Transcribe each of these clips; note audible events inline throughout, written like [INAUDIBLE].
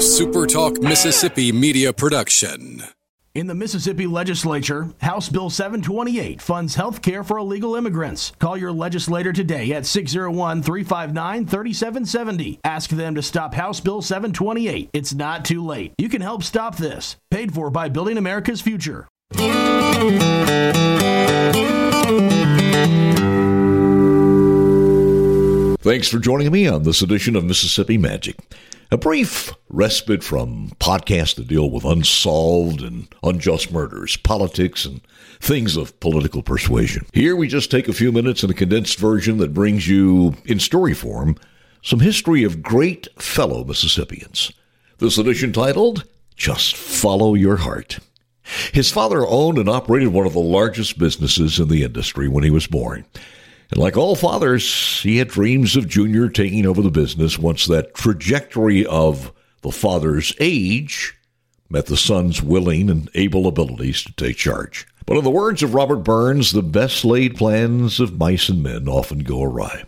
SuperTalk Mississippi media production. In the Mississippi legislature, House Bill 728 funds health care for illegal immigrants. Call your legislator today at 601 359 3770. Ask them to stop House Bill 728. It's not too late. You can help stop this. Paid for by Building America's Future. Thanks for joining me on this edition of Mississippi Magic. A brief respite from podcasts that deal with unsolved and unjust murders, politics, and things of political persuasion. Here we just take a few minutes in a condensed version that brings you, in story form, some history of great fellow Mississippians. This edition titled, Just Follow Your Heart. His father owned and operated one of the largest businesses in the industry when he was born. And like all fathers, he had dreams of Junior taking over the business once that trajectory of the father's age met the son's willing and able abilities to take charge. But in the words of Robert Burns, the best laid plans of mice and men often go awry.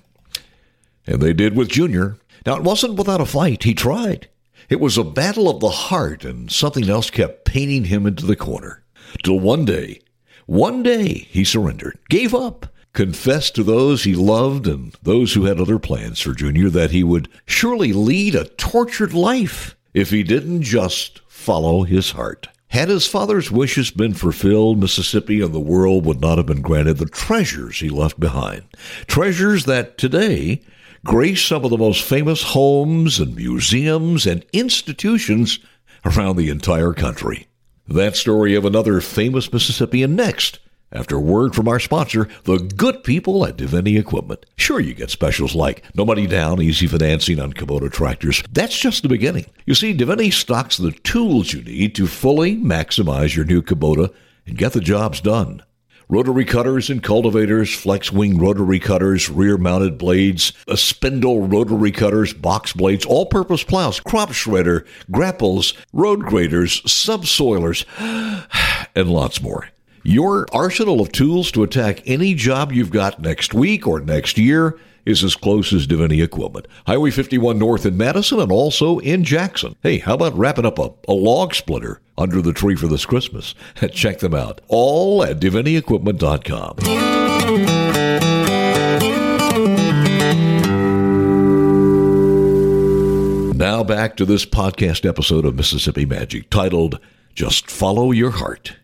And they did with Junior. Now, it wasn't without a fight. He tried. It was a battle of the heart, and something else kept painting him into the corner. Till one day, one day, he surrendered, gave up, confessed to those he loved and those who had other plans for Junior that he would surely lead a tortured life if he didn't just follow his heart. Had his father's wishes been fulfilled, Mississippi and the world would not have been granted the treasures he left behind. Treasures that today grace some of the most famous homes and museums and institutions around the entire country. That story of another famous Mississippian next after word from our sponsor, the good people at Deviney Equipment. Sure, you get specials like no money down, easy financing on Kubota tractors. That's just the beginning. You see, Deviney stocks the tools you need to fully maximize your new Kubota and get the jobs done. Rotary cutters and cultivators, flex wing rotary cutters, rear mounted blades, spindle rotary cutters, box blades, all purpose plows, crop shredder, grapples, road graders, subsoilers, [SIGHS] and lots more. Your arsenal of tools to attack any job you've got next week or next year is as close as Deviney Equipment. Highway 51 North in Madison and also in Jackson. Hey, how about wrapping up a, a log splitter under the tree for this Christmas? [LAUGHS] Check them out. All at DevineyEquipment.com. Now back to this podcast episode of Mississippi Magic titled Just Follow Your Heart.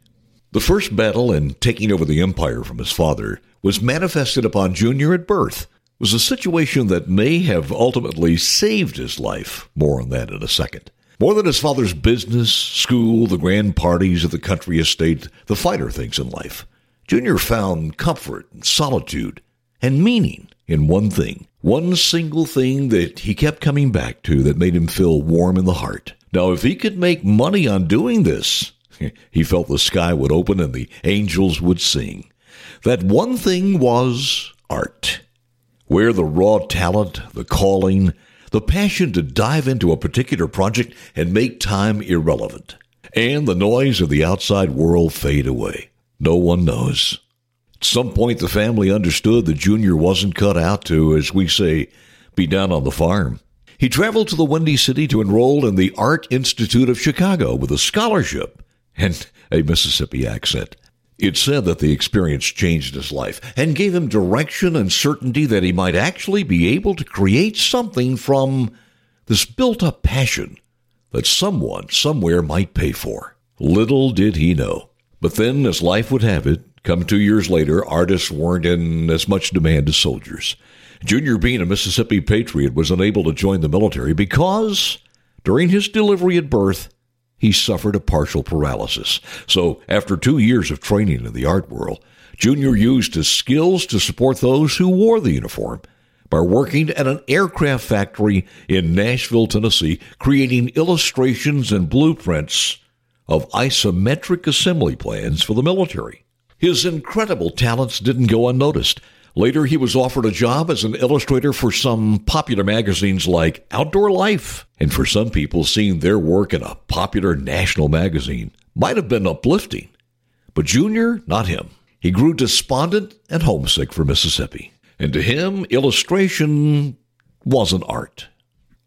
The first battle in taking over the empire from his father was manifested upon Junior at birth. It was a situation that may have ultimately saved his life. More on that in a second. More than his father's business, school, the grand parties of the country estate, the finer things in life. Junior found comfort and solitude and meaning in one thing. One single thing that he kept coming back to that made him feel warm in the heart. Now, if he could make money on doing this, [LAUGHS] he felt the sky would open and the angels would sing. That one thing was art, where the raw talent, the calling, the passion to dive into a particular project and make time irrelevant, and the noise of the outside world fade away. No one knows. At some point, the family understood that Junior wasn't cut out to, as we say, be down on the farm. He traveled to the Windy City to enroll in the Art Institute of Chicago with a scholarship and a Mississippi accent. It said that the experience changed his life and gave him direction and certainty that he might actually be able to create something from this built up passion that someone somewhere might pay for. Little did he know. But then, as life would have it, come two years later, artists weren't in as much demand as soldiers. Junior, being a Mississippi patriot, was unable to join the military because, during his delivery at birth, he suffered a partial paralysis. So, after two years of training in the art world, Junior used his skills to support those who wore the uniform by working at an aircraft factory in Nashville, Tennessee, creating illustrations and blueprints of isometric assembly plans for the military. His incredible talents didn't go unnoticed. Later, he was offered a job as an illustrator for some popular magazines like Outdoor Life. And for some people, seeing their work in a popular national magazine might have been uplifting. But Junior, not him. He grew despondent and homesick for Mississippi. And to him, illustration wasn't art.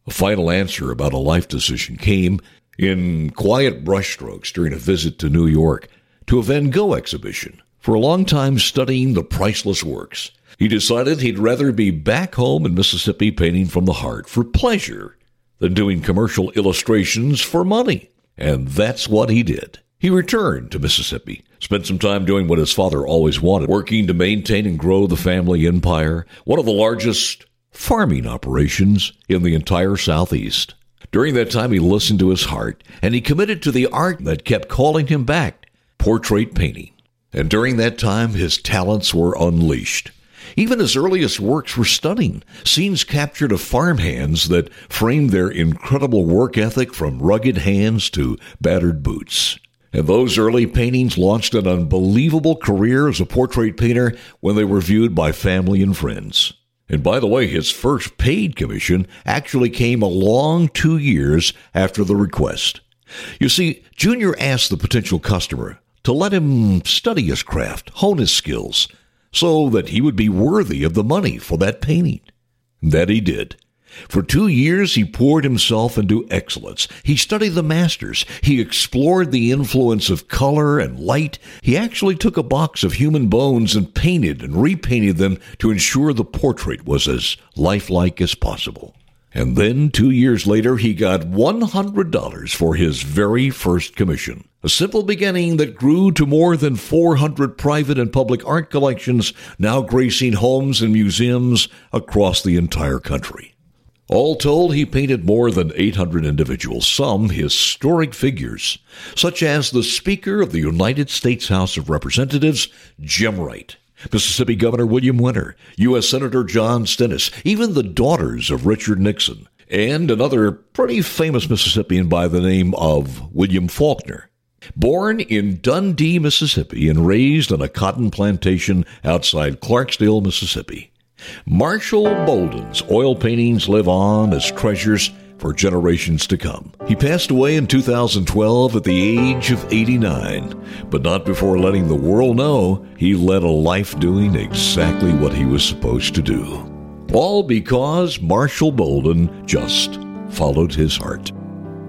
A final answer about a life decision came in quiet brushstrokes during a visit to New York to a Van Gogh exhibition. For a long time studying the priceless works, he decided he'd rather be back home in Mississippi painting from the heart for pleasure than doing commercial illustrations for money. And that's what he did. He returned to Mississippi, spent some time doing what his father always wanted, working to maintain and grow the family empire, one of the largest farming operations in the entire Southeast. During that time, he listened to his heart and he committed to the art that kept calling him back portrait painting. And during that time, his talents were unleashed. Even his earliest works were stunning, scenes captured of farmhands that framed their incredible work ethic from rugged hands to battered boots. And those early paintings launched an unbelievable career as a portrait painter when they were viewed by family and friends. And by the way, his first paid commission actually came a long two years after the request. You see, Junior asked the potential customer to let him study his craft, hone his skills, so that he would be worthy of the money for that painting. That he did. For two years, he poured himself into excellence. He studied the masters. He explored the influence of color and light. He actually took a box of human bones and painted and repainted them to ensure the portrait was as lifelike as possible. And then, two years later, he got $100 for his very first commission. A simple beginning that grew to more than 400 private and public art collections now gracing homes and museums across the entire country. All told, he painted more than 800 individuals, some historic figures, such as the Speaker of the United States House of Representatives, Jim Wright, Mississippi Governor William Winter, U.S. Senator John Stennis, even the daughters of Richard Nixon, and another pretty famous Mississippian by the name of William Faulkner. Born in Dundee, Mississippi, and raised on a cotton plantation outside Clarksdale, Mississippi. Marshall Bouldin's oil paintings live on as treasures for generations to come. He passed away in 2012 at the age of 89, but not before letting the world know he led a life doing exactly what he was supposed to do. All because Marshall Bouldin just followed his heart.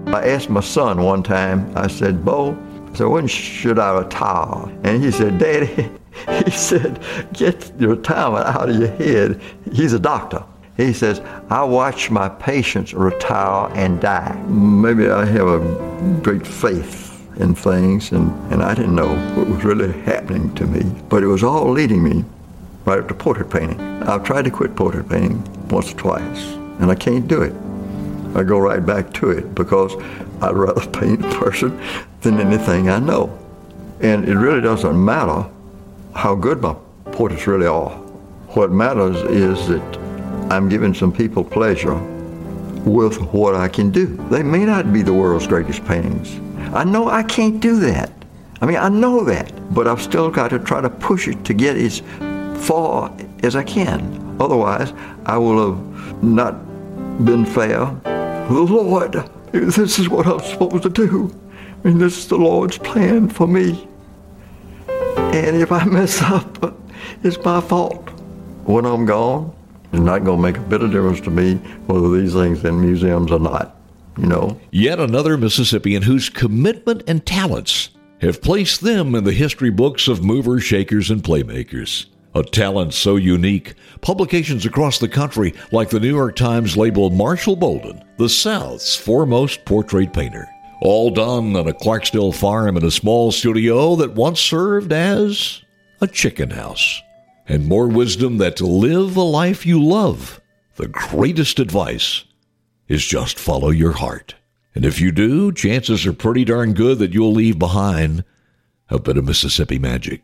I asked my son one time, I said, Bo, so when should I retire? And he said, Daddy, [LAUGHS] he said, Get your retirement out of your head. He's a doctor. He says, I watch my patients retire and die. Maybe I have a great faith in things, and, and I didn't know what was really happening to me. But it was all leading me right up to portrait painting. I've tried to quit portrait painting once or twice, and I can't do it. I go right back to it because I'd rather [LAUGHS] paint a person than anything I know. And it really doesn't matter how good my portraits really are. What matters is that I'm giving some people pleasure with what I can do. They may not be the world's greatest paintings. I know I can't do that. I mean, I know that, but I've still got to try to push it to get as far as I can. Otherwise, I will have not been fair. The Lord, this is what I'm supposed to do. I mean, this is the Lord's plan for me. And if I mess up, it's my fault. When I'm gone, it's not going to make a bit of difference to me whether these things in museums or not, you know. Yet another Mississippian whose commitment and talents have placed them in the history books of movers, shakers, and playmakers. A talent so unique, publications across the country, like the New York Times, labeled Marshall Bouldin the South's foremost portrait painter all done on a Clarksdale farm in a small studio that once served as a chicken house. And more wisdom that to live a life you love, the greatest advice is just follow your heart. And if you do, chances are pretty darn good that you'll leave behind a bit of Mississippi magic.